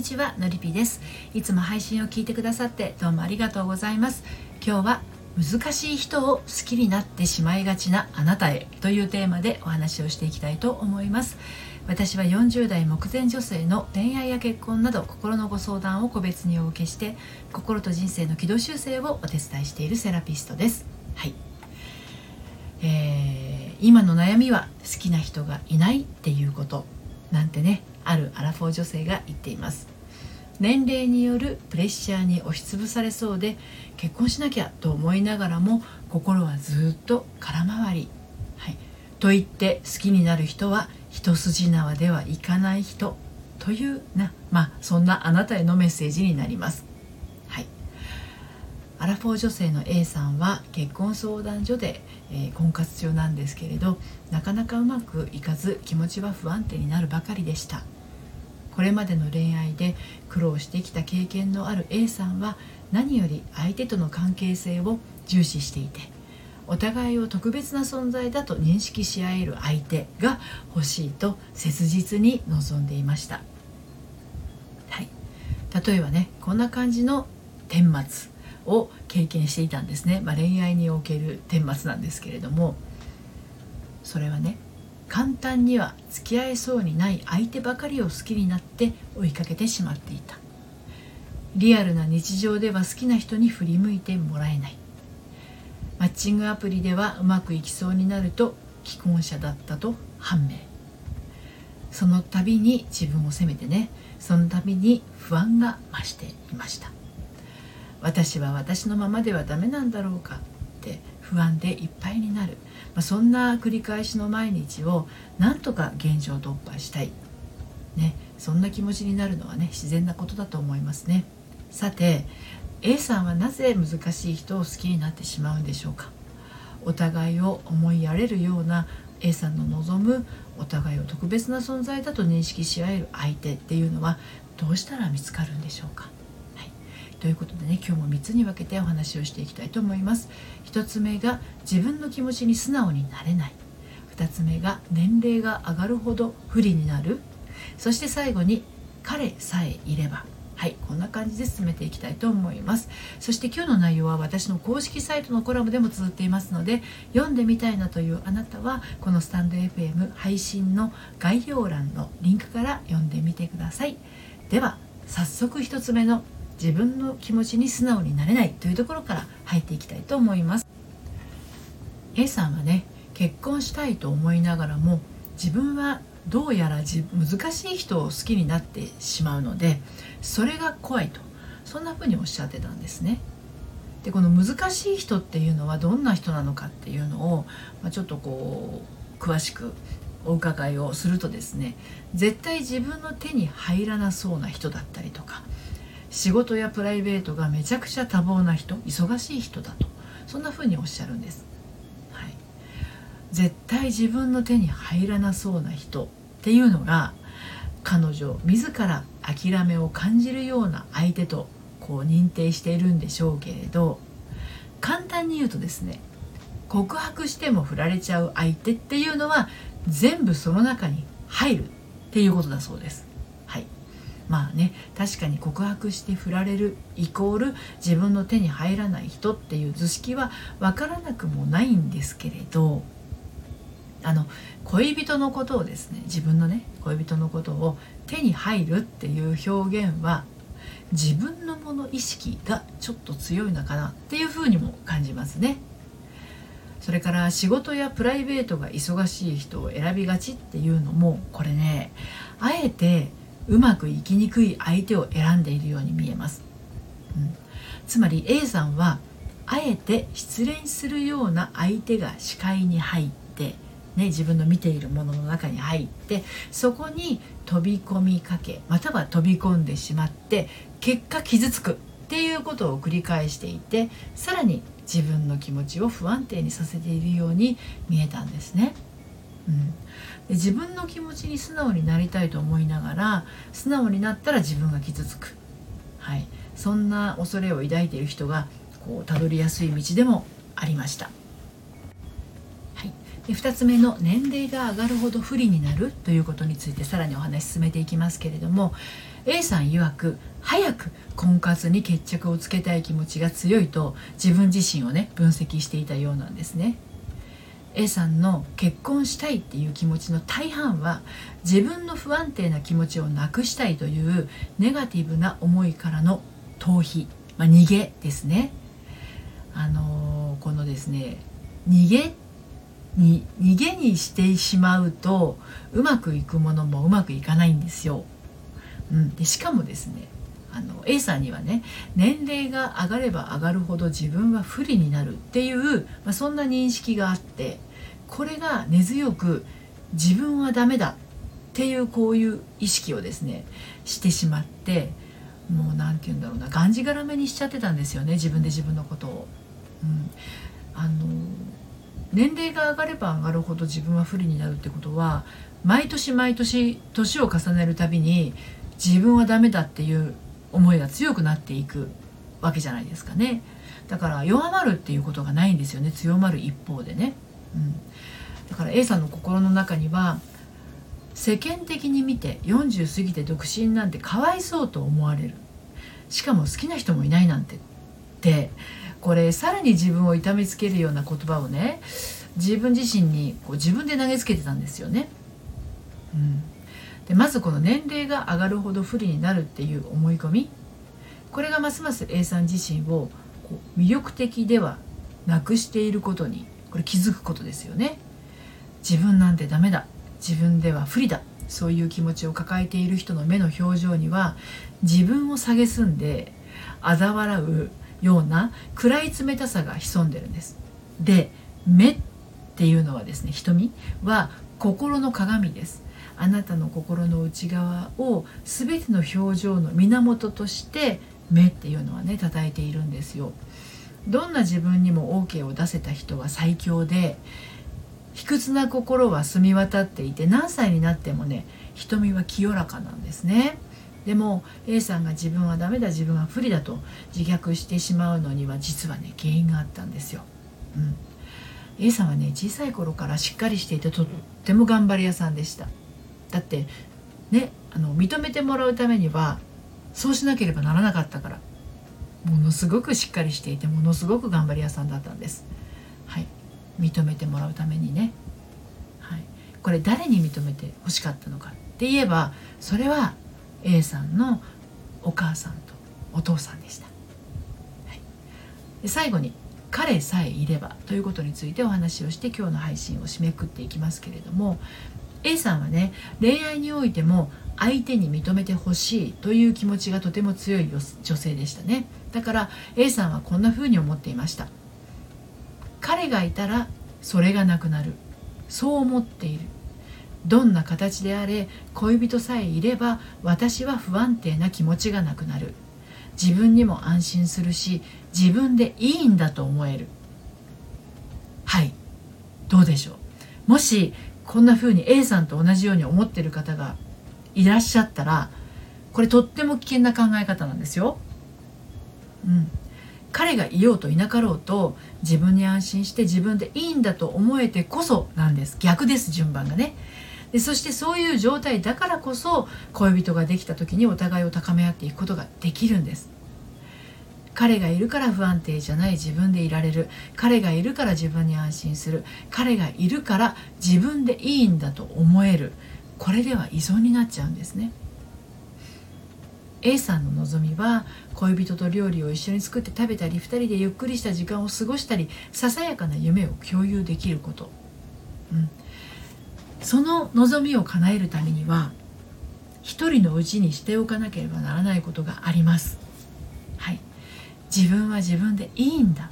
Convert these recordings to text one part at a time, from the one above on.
にちはのりぴです。いつも配信を聞いてくださってどうもありがとうございます。今日は難しい人を好きになってしまいがちなあなたへというテーマでお話をしていきたいと思います。私は40代目前女性の恋愛や結婚など心のご相談を個別にお受けして心と人生の軌道修正をお手伝いしているセラピストです。はい。えー、今の悩みは好きな人がいないっていうことなんてねあるアラフォー女性が言っています。年齢によるプレッシャーに押しつぶされそうで結婚しなきゃと思いながらも心はずっと空回り、はい、と言って好きになる人は一筋縄ではいかない人というなまあそんなあなたへのメッセージになります。はい、アラフォー女性の A さんは結婚相談所で、えー、婚活中なんですけれどなかなかうまくいかず気持ちは不安定になるばかりでした。これまでの恋愛で苦労してきた経験のある A さんは何より相手との関係性を重視していてお互いを特別な存在だと認識し合える相手が欲しいと切実に望んでいました、はい、例えばねこんな感じの顛末を経験していたんですね、まあ、恋愛における顛末なんですけれどもそれはね簡単には付き合えそうにない相手ばかりを好きになって追いかけてしまっていた。リアルな日常では好きな人に振り向いてもらえない。マッチングアプリではうまくいきそうになると既婚者だったと判明。その度に自分を責めてね。その度に不安が増していました。私は私のままではダメなんだろうかって不安でいっぱいになる。まあ、そんな繰り返しの毎日をなんとか現状突破したい、ね、そんな気持ちになるのはね自然なことだと思いますね。さて A さんはなぜ難しい人を好きになってしまうんでしょうか。お互いを思いやれるような A さんの望むお互いを特別な存在だと認識し合える相手っていうのはどうしたら見つかるんでしょうか。ということでね今日も3つに分けてお話をしていきたいと思います。1つ目が自分の気持ちに素直になれない。2つ目が年齢が上がるほど不利になる。そして最後に彼さえいれば。はいこんな感じで進めていきたいと思います。そして今日の内容は私の公式サイトのコラムでも綴っていますので読んでみたいなというあなたはこのスタンド FM 配信の概要欄のリンクから読んでみてください。では早速1つ目の自分の気持ちに素直になれないというところから入っていきたいと思います A さんはね結婚したいと思いながらも自分はどうやら難しい人を好きになってしまうのでそれが怖いとそんな風におっしゃってたんですね。でこの難しい人っていうのはどんな人なのかっていうのを、まあ、ちょっとこう詳しくお伺いをするとですね絶対自分の手に入らなそうな人だったりとか仕事やプライベートがめちゃくちゃ多忙な人忙しい人だと。そんな風におっしゃるんです、はい、絶対自分の手に入らなそうな人っていうのが彼女自ら諦めを感じるような相手とこう認定しているんでしょうけれど簡単に言うとですね告白しても振られちゃう相手っていうのは全部その中に入るっていうことだそうです。まあね確かに告白して振られるイコール自分の手に入らない人っていう図式は分からなくもないんですけれどあの恋人のことをですね自分のね恋人のことを手に入るっていう表現は自分のもの意識がちょっと強いのかなっていうふうにも感じますね。それから仕事やプライベートが忙しい人を選びがちっていうのもこれねあえてうまくいきにくい相手を選んでいるように見えます、うん、つまり A さんはあえて失恋するような相手が視界に入ってね、自分の見ているものの中に入ってそこに飛び込みかけまたは飛び込んでしまって結果傷つくっていうことを繰り返していてさらに自分の気持ちを不安定にさせているように見えたんですね。で自分の気持ちに素直になりたいと思いながら素直になったら自分が傷つく、はい、そんな恐れを抱いている人がこうたどりやすい道でもありました。はい、2つ目の年齢が上がるほど不利になるということについてさらにお話進めていきますけれども A さん曰く早く婚活に決着をつけたい気持ちが強いと自分自身をね分析していたようなんですね。A さんの結婚したいっていう気持ちの大半は自分の不安定な気持ちをなくしたいというネガティブな思いからの逃避、まあ、逃げですね。あのー、このですね逃げに逃げにしてしまうとうまくいくものもうまくいかないんですよ。うん、でしかもですねあの A さんにはね年齢が上がれば上がるほど自分は不利になるっていう、まあ、そんな認識があってこれが根強く自分はダメだっていうこういう意識をですねしてしまってもう何て言うんだろうながんじがらめにしちゃってたんですよね自分で自分のことを。うん、あの年齢が上がれば上がるほど自分は不利になるってことは毎年毎年年を重ねるたびに自分はダメだっていう思いが強くなっていくわけじゃないですかね。だから弱まるっていうことがないんですよね。強まる一方でね、うん、だから A さんの心の中には世間的に見て40過ぎて独身なんてかわいそうと思われる。しかも好きな人もいないなんて。ってこれさらに自分を痛めつけるような言葉をね自分自身にこう自分で投げつけてたんですよね。うん、でまずこの年齢が上がるほど不利になるっていう思い込み。これがますます A さん自身をこう魅力的ではなくしていることにこれ気づくことですよね。自分なんてダメだ。自分では不利だ。そういう気持ちを抱えている人の目の表情には自分を蔑んで嘲笑うような暗い冷たさが潜んでるんです。で目っていうのはですね瞳は心の鏡です。あなたの心の内側を全ての表情の源として目っていうのはね叩いているんですよどんな自分にも OK を出せた人は最強で卑屈な心は澄み渡っていて何歳になってもね瞳は清らかなんですねでも A さんが自分はダメだ自分は不利だと自虐してしまうのには実はね原因があったんですよ。うん、A さんはね小さい頃からしっかりしていてとっても頑張り屋さんでした。だってねあの認めてもらうためにはそうしなければならなかったから。ものすごくしっかりしていてものすごく頑張り屋さんだったんです。はい、認めてもらうためにね、はい、これ誰に認めて欲しかったのかって言えばそれは A さんのお母さんとお父さんでした、はい、で最後に「彼さえいれば」ということについてお話をして今日の配信を締めくっていきますけれども A さんはね恋愛においても相手に認めてほしいという気持ちがとても強い女性でしたね。だから A さんはこんな風に思っていました。彼がいたらそれがなくなる。そう思っている。どんな形であれ恋人さえいれば私は不安定な気持ちがなくなる。自分にも安心するし自分でいいんだと思える。はい。どうでしょう。もしこんな風に A さんと同じように思ってる方がいらっしゃったらこれとっても危険な考え方なんですよ。うん、彼がいようといなかろうと自分に安心して自分でいいんだと思えてこそなんです。逆です順番がね。でそしてそういう状態だからこそ恋人ができた時にお互いを高め合っていくことができるんです。彼がいるから不安定じゃない自分でいられる。彼がいるから自分に安心する。彼がいるから自分でいいんだと思える。これでは依存になっちゃうんですね。A さんの望みは恋人と料理を一緒に作って食べたり2人でゆっくりした時間を過ごしたりささやかな夢を共有できること、うん、その望みを叶えるためには一人のうちにしておかなければならないことがあります。自分は自分でいいんだ。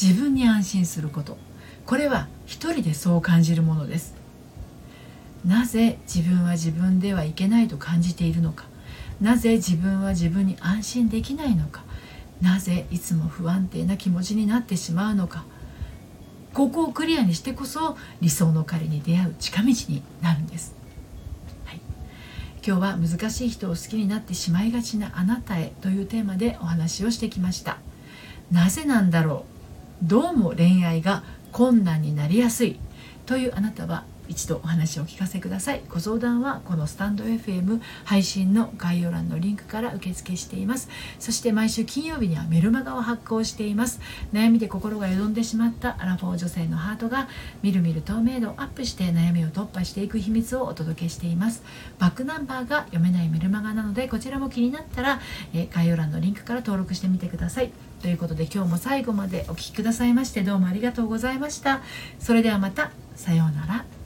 自分に安心すること。これは一人でそう感じるものです。なぜ自分は自分ではいけないと感じているのか。なぜ自分は自分に安心できないのか。なぜいつも不安定な気持ちになってしまうのか。ここをクリアにしてこそ理想の彼に出会う近道になるんです、今日は難しい人を好きになってしまいがちなあなたへというテーマでお話をしてきました。なぜなんだろう？どうも恋愛が困難になりやすいというあなたは一度お話をお聞かせください。ご相談はこのスタンド FM 配信の概要欄のリンクから受付しています。そして毎週金曜日にはメルマガを発行しています。悩みで心がよどんでしまったアラフォー女性のハートがみるみる透明度をアップして悩みを突破していく秘密をお届けしています。バックナンバーが読めないメルマガなのでこちらも気になったら、え概要欄のリンクから登録してみてください。ということで今日も最後までお聴きくださいましてどうもありがとうございました。それではまた。さようなら。